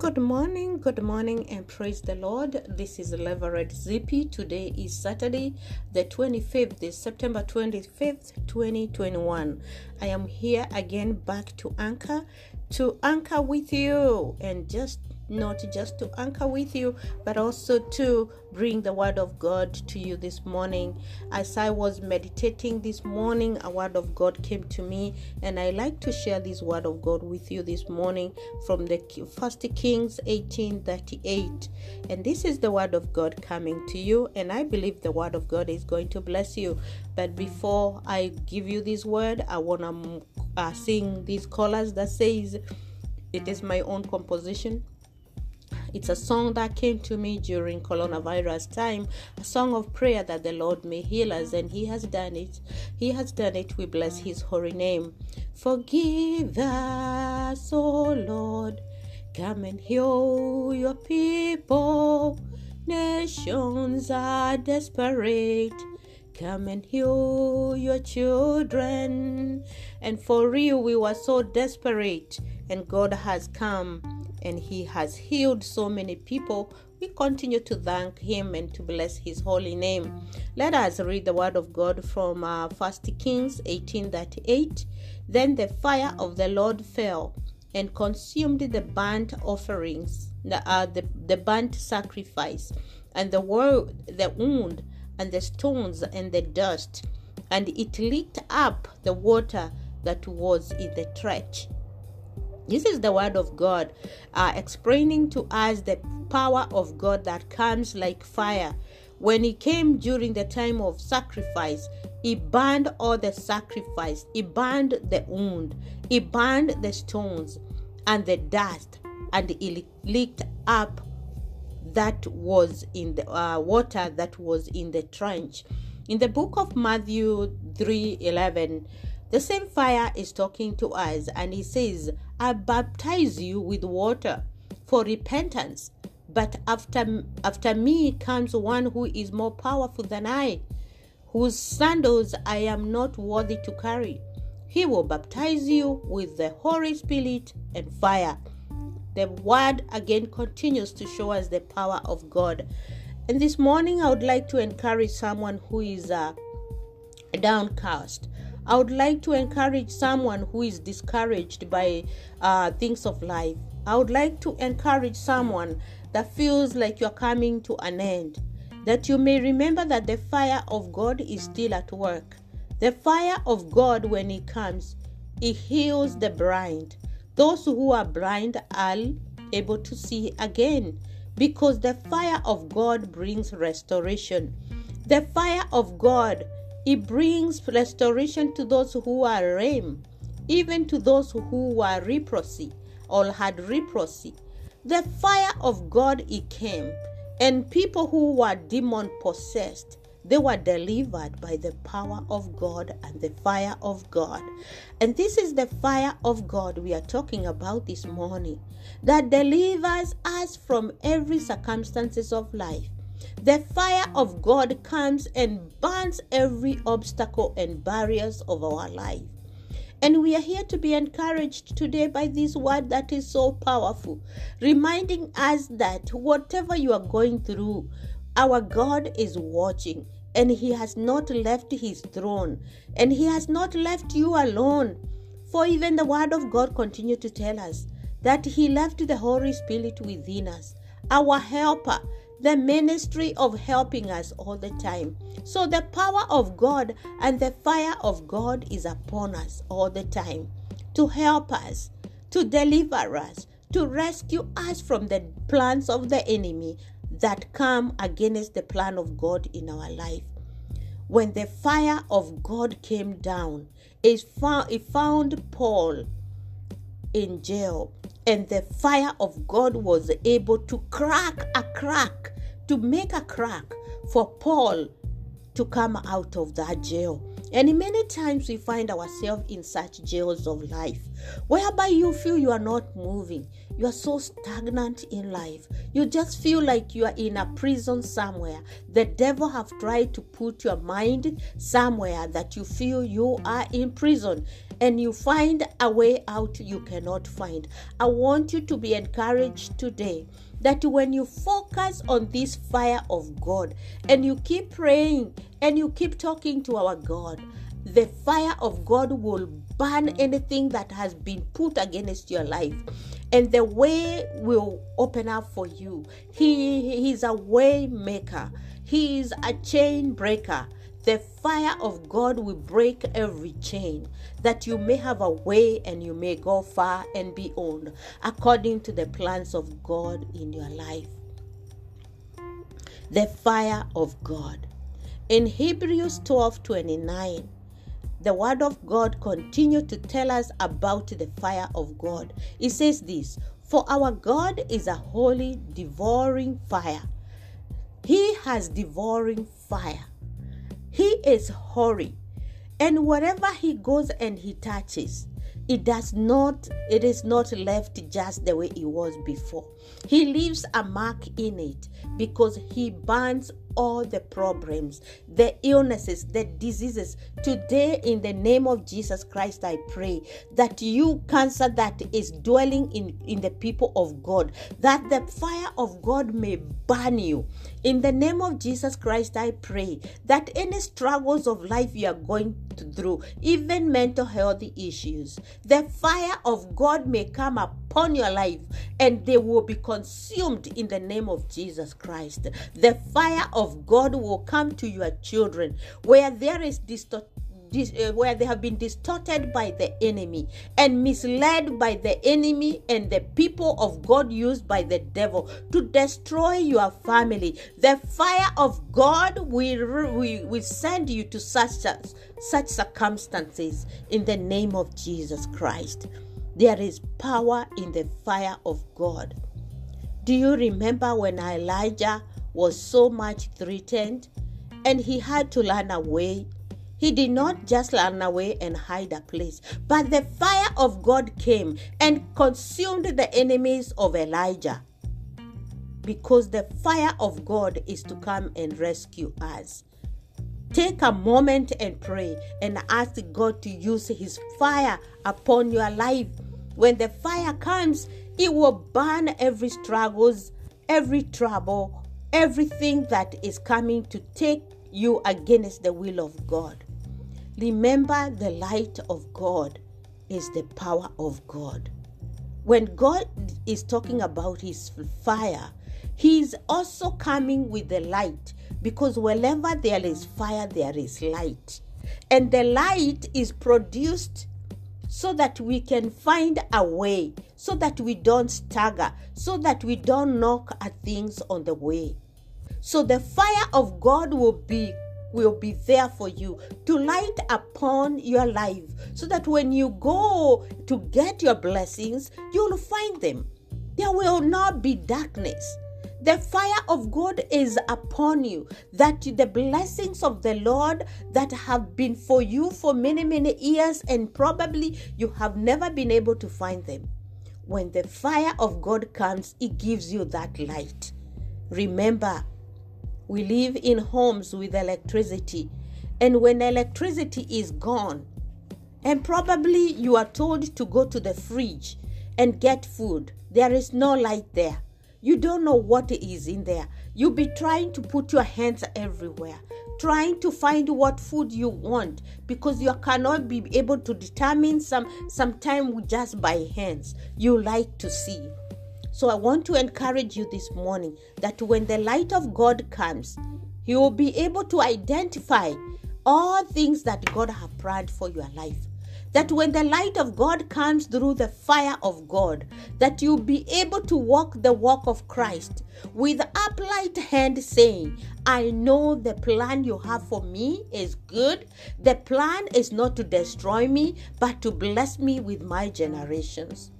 Good morning, good morning, and praise the Lord. This is Leverett Zippy. Today is Saturday, the 25th, this September 25th, 2021. I am here again back to anchor, to anchor with you, and just not just to anchor with you, but also to bring the word of God to you this morning. As I was meditating this morning, a word of God came to me, and I like to share this word of God with you this morning from the First Kings 18:38. And this is the word of God coming to you, and I believe the word of God is going to bless you. But before I give you this word, I want to uh, sing these colors that says, "It is my own composition." It's a song that came to me during coronavirus time, a song of prayer that the Lord may heal us, and He has done it. He has done it. We bless His holy name. Forgive us, O Lord. Come and heal your people. Nations are desperate. Come and heal your children. And for real, we were so desperate, and God has come and he has healed so many people we continue to thank him and to bless his holy name. Let us read the word of god from uh, 1 kings 18:38 then the fire of the lord fell and consumed the burnt offerings the, uh, the, the burnt sacrifice and the, wor- the wound and the stones and the dust and it licked up the water that was in the trench this is the word of God uh, explaining to us the power of God that comes like fire. When He came during the time of sacrifice, He burned all the sacrifice, He burned the wound, He burned the stones and the dust, and He licked up that was in the uh, water that was in the trench. In the book of Matthew 3 11, the same fire is talking to us, and He says, I baptize you with water for repentance, but after, after me comes one who is more powerful than I, whose sandals I am not worthy to carry. He will baptize you with the Holy Spirit and fire. The word again continues to show us the power of God. And this morning, I would like to encourage someone who is uh, downcast. I would like to encourage someone who is discouraged by uh, things of life. I would like to encourage someone that feels like you're coming to an end. That you may remember that the fire of God is still at work. The fire of God, when it comes, it heals the blind. Those who are blind are able to see again because the fire of God brings restoration. The fire of God it brings restoration to those who are lame, even to those who were leprosy or had leprosy. The fire of God it came, and people who were demon possessed, they were delivered by the power of God and the fire of God. And this is the fire of God we are talking about this morning that delivers us from every circumstances of life. The fire of God comes and burns every obstacle and barriers of our life. And we are here to be encouraged today by this word that is so powerful, reminding us that whatever you are going through, our God is watching and He has not left His throne and He has not left you alone. For even the word of God continues to tell us that He left the Holy Spirit within us, our helper, the ministry of helping us all the time. So the power of God and the fire of God is upon us all the time to help us, to deliver us, to rescue us from the plans of the enemy that come against the plan of God in our life. When the fire of God came down, it found, found Paul in jail and the fire of God was able to crack a crack, to make a crack for Paul to come out of that jail. And many times we find ourselves in such jails of life whereby you feel you are not moving. You are so stagnant in life. You just feel like you are in a prison somewhere. The devil have tried to put your mind somewhere that you feel you are in prison and you find a way out you cannot find. I want you to be encouraged today that when you focus on this fire of God and you keep praying and you keep talking to our God, the fire of God will burn anything that has been put against your life and the way will open up for you. He, is a way maker. He is a chain breaker. The fire of God will break every chain that you may have a way and you may go far and beyond according to the plans of God in your life. The fire of God. In Hebrews 12 29, the word of God continues to tell us about the fire of God. It says this For our God is a holy, devouring fire. He has devouring fire. He is holy. And wherever he goes and he touches, it does not it is not left just the way it was before he leaves a mark in it because he burns all the problems the illnesses the diseases today in the name of jesus christ i pray that you cancer that is dwelling in in the people of god that the fire of god may burn you in the name of jesus christ i pray that any struggles of life you are going through even mental health issues the fire of God may come upon your life and they will be consumed in the name of Jesus Christ. The fire of God will come to your children where there is distortion uh, where they have been distorted by the enemy and misled by the enemy and the people of God used by the devil to destroy your family. The fire of God will, will, will send you to such, such circumstances in the name of Jesus Christ. There is power in the fire of God. Do you remember when Elijah was so much threatened and he had to run away? He did not just run away and hide a place, but the fire of God came and consumed the enemies of Elijah. Because the fire of God is to come and rescue us. Take a moment and pray and ask God to use His fire upon your life. When the fire comes, it will burn every struggles, every trouble, everything that is coming to take you against the will of God. Remember, the light of God is the power of God. When God is talking about his fire, he is also coming with the light because wherever there is fire, there is light. And the light is produced so that we can find a way, so that we don't stagger, so that we don't knock at things on the way. So the fire of God will be will be there for you to light upon your life so that when you go to get your blessings, you'll find them. There will not be darkness. The fire of God is upon you, that the blessings of the Lord that have been for you for many, many years, and probably you have never been able to find them. When the fire of God comes, it gives you that light. Remember, we live in homes with electricity. And when electricity is gone, and probably you are told to go to the fridge and get food, there is no light there. You don't know what is in there. You'll be trying to put your hands everywhere, trying to find what food you want because you cannot be able to determine some sometime just by hands. You like to see. So I want to encourage you this morning that when the light of God comes, you will be able to identify all things that God have planned for your life. That when the light of God comes through the fire of God, that you'll be able to walk the walk of Christ with upright hand saying, I know the plan you have for me is good. The plan is not to destroy me, but to bless me with my generations.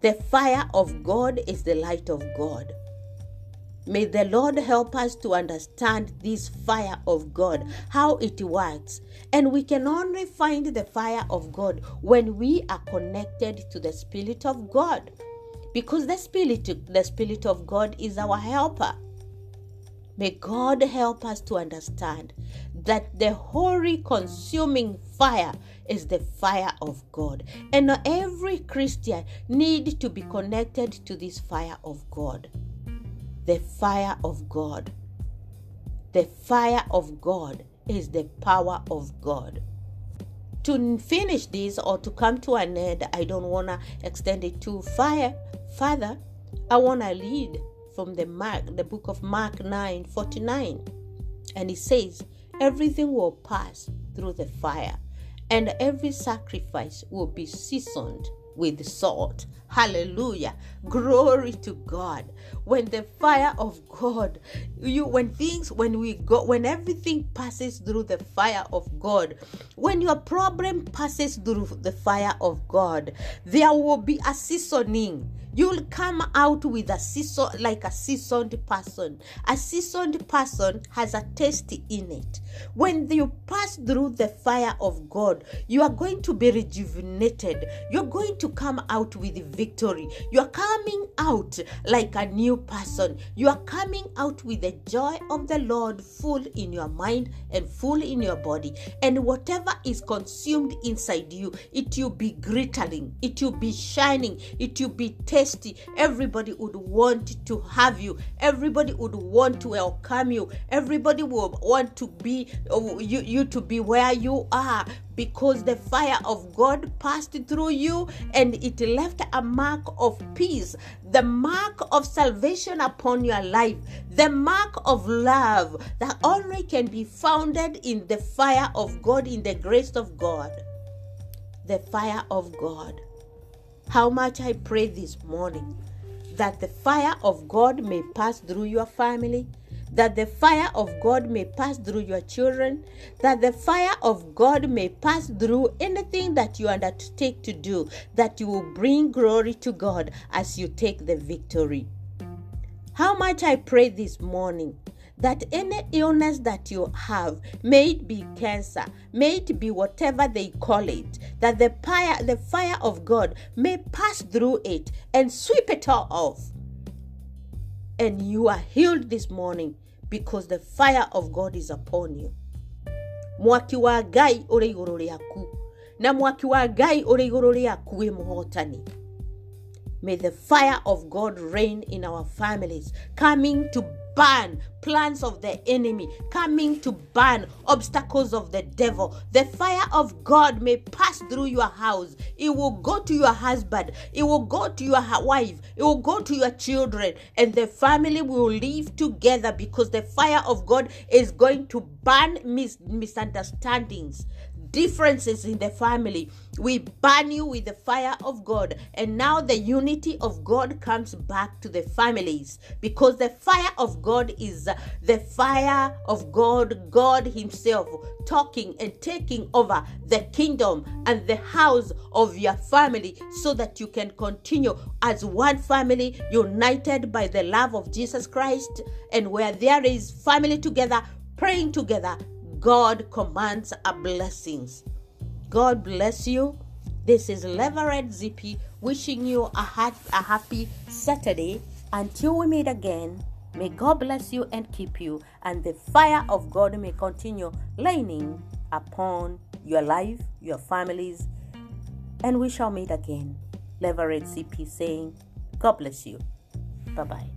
The fire of God is the light of God. May the Lord help us to understand this fire of God, how it works. And we can only find the fire of God when we are connected to the Spirit of God. Because the Spirit, the Spirit of God is our helper. May God help us to understand that the holy consuming fire is the fire of God. And every Christian need to be connected to this fire of God the fire of God. The fire of God is the power of God. To finish this or to come to an end, I don't want to extend it too far. Father, I want to read from the Mark, the book of Mark 9 49. And it says, Everything will pass through the fire, and every sacrifice will be seasoned with salt. Hallelujah. Glory to God. When the fire of God, you when things when we go when everything passes through the fire of God, when your problem passes through the fire of God, there will be a seasoning you'll come out with a season like a seasoned person. A seasoned person has a taste in it. When you pass through the fire of god you are going to be rejuvenated. You're going to come out with victory. You're coming out like a new person. You are coming out with the joy of the lord full in your mind and full in your body. And whatever is consumed inside you it will be glittering. It will be shining. It will be tasty Everybody would want to have you. Everybody would want to welcome you. Everybody would want to be uh, you, you to be where you are because the fire of God passed through you and it left a mark of peace, the mark of salvation upon your life, the mark of love that only can be founded in the fire of God, in the grace of God. The fire of God. How much I pray this morning that the fire of God may pass through your family, that the fire of God may pass through your children, that the fire of God may pass through anything that you undertake to do, that you will bring glory to God as you take the victory. How much I pray this morning that any illness that you have, may it be cancer, may it be whatever they call it, that the fire, the fire of God may pass through it and sweep it all off. And you are healed this morning because the fire of God is upon you. mwaki wa ngai ũrĩ igũrũ rĩaku na mwaki wa igũrũ rĩaku may the fire of god reign in our families coming to burn plans of the enemy, coming to burn obstacles of the devil. The fire of God may pass through your house. It will go to your husband, it will go to your wife, it will go to your children, and the family will live together because the fire of God is going to burn mis- misunderstandings differences in the family. We burn you with the fire of God. And now the unity of God comes back to the families because the fire of God is the fire of God, God Himself talking and taking over the kingdom and the house of your family so that you can continue as one family united by the love of Jesus Christ. And where there is family together, praying together, God commands our blessings. God bless you. This is Leverett Zippy wishing you a, ha- a happy Saturday. Until we meet again, may God bless you and keep you, and the fire of God may continue lining upon your life, your families, and we shall meet again. Leverett Zippy saying, God bless you. Bye bye.